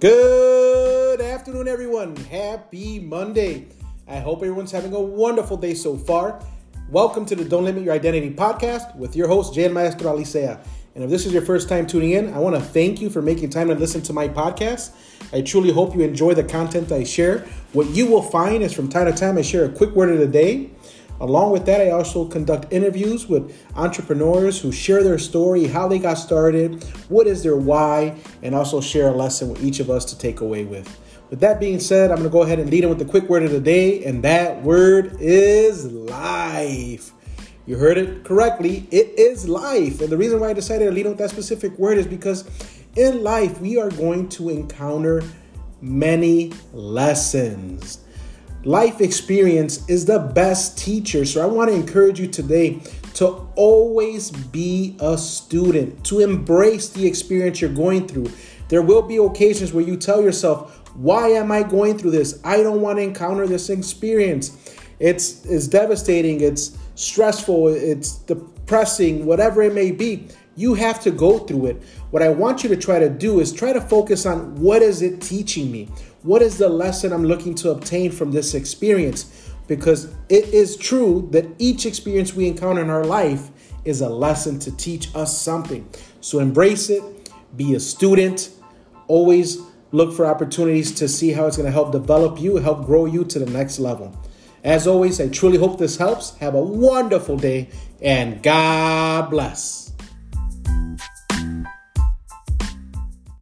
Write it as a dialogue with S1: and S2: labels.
S1: Good afternoon, everyone. Happy Monday. I hope everyone's having a wonderful day so far. Welcome to the Don't Limit Your Identity podcast with your host, Jan Maestro Alicea. And if this is your first time tuning in, I want to thank you for making time to listen to my podcast. I truly hope you enjoy the content I share. What you will find is from time to time, I share a quick word of the day. Along with that, I also conduct interviews with entrepreneurs who share their story, how they got started, what is their why, and also share a lesson with each of us to take away with. With that being said, I'm going to go ahead and lead in with the quick word of the day, and that word is life. You heard it correctly. It is life. And the reason why I decided to lead with that specific word is because in life, we are going to encounter many lessons. Life experience is the best teacher. So I want to encourage you today to always be a student, to embrace the experience you're going through. There will be occasions where you tell yourself, why am I going through this? I don't want to encounter this experience. It's, it's devastating, it's stressful, it's depressing, whatever it may be. You have to go through it. What I want you to try to do is try to focus on what is it teaching me? What is the lesson I'm looking to obtain from this experience? Because it is true that each experience we encounter in our life is a lesson to teach us something. So embrace it, be a student, always look for opportunities to see how it's going to help develop you, help grow you to the next level. As always, I truly hope this helps. Have a wonderful day and God bless.